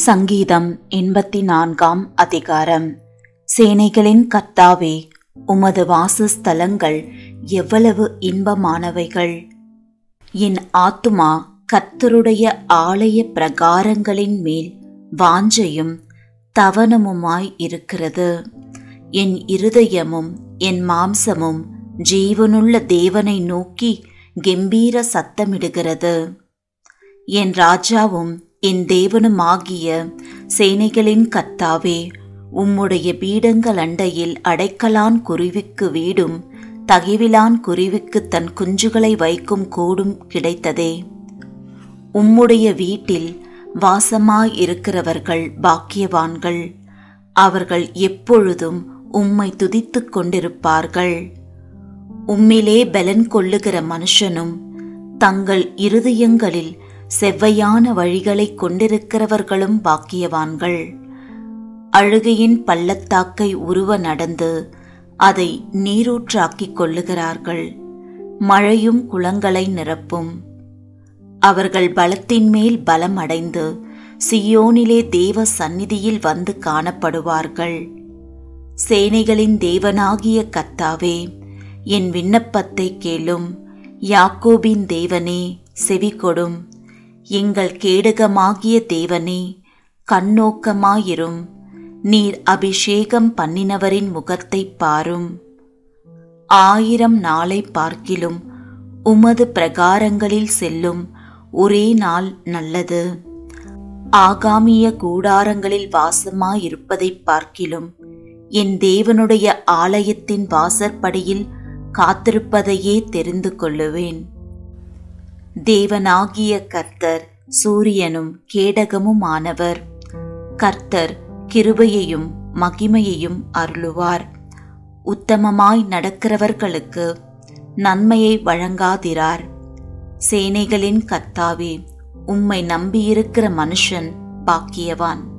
சங்கீதம் எண்பத்தி நான்காம் அதிகாரம். சேனைகளின் கர்த்தாவே உமது வாசஸ்தலங்கள் எவ்வளவு இன்பமானவைகள். என் ஆத்துமா கர்த்தருடைய ஆலய பிரகாரங்களின் மேல் வாஞ்சையும் தவனமுமாய் இருக்கிறது. என் இருதயமும் என் மாம்சமும் ஜீவனுள்ள தேவனை நோக்கி கெம்பீர சத்தமிடுகிறது. என் ராஜாவும் என் தேவனுமாகிய சேனைகளின் கத்தாவே உம்முடைய பீடங்கள் அண்டையில் அடைக்கலான் குருவிக்கு வீடும் தகிவிலான் குருவிக்கு தன் குஞ்சுகளை வைக்கும் கூடும் கிடைத்ததே. உம்முடைய வீட்டில் வாசமாயிருக்கிறவர்கள் பாக்கியவான்கள். அவர்கள் எப்பொழுதும் உம்மை துதித்துக் கொண்டிருப்பார்கள். உம்மிலே பலன் கொள்ளுகிற மனுஷனும் தங்கள் இருதயங்களில் செவ்வையான வழிகளைக் கொண்டிருக்கிறவர்களும் பாக்கியவான்கள். அழுகையின் பள்ளத்தாக்கை உருவ நடந்து அதை நீரூற்றாக்கிக் கொள்ளுகிறார்கள். மழையும் குளங்களை நிரப்பும். அவர்கள் பலத்தின் மேல் பலம் அடைந்து சியோனிலே தேவ சந்நிதியில் வந்து காணப்படுவார்கள். சேனைகளின் தேவனாகிய கத்தாவே என் விண்ணப்பத்தை கேளும். யாக்கோபின் தேவனே செவி கொடும் எங்கள் கேடகமாகிய தேவனே கண்ணோக்கமாயிரும். நீர் அபிஷேகம் பண்ணினவரின் முகத்தை பாரும். ஆயிரம் நாளை பார்க்கிலும் உமது பிரகாரங்களில் செல்லும் ஒரே நாள் நல்லது. ஆகாமிய கூடாரங்களில் வாசமாயிருப்பதைப் பார்க்கிலும் என் தேவனுடைய ஆலயத்தின் வாசற்படியில் காத்திருப்பதையே தெரிந்து கொள்ளுவேன். தேவனாகிய கர்த்தர் சூரியனும் கேடகமுமானவர். கர்த்தர் கிருபையையும் மகிமையையும் அருளுவார். உத்தமமாய் நடக்கிறவர்களுக்கு நன்மையை வழங்காதிரார். சேனைகளின் கர்த்தாவே உம்மை நம்பியிருக்கிற மனுஷன் பாக்கியவான்.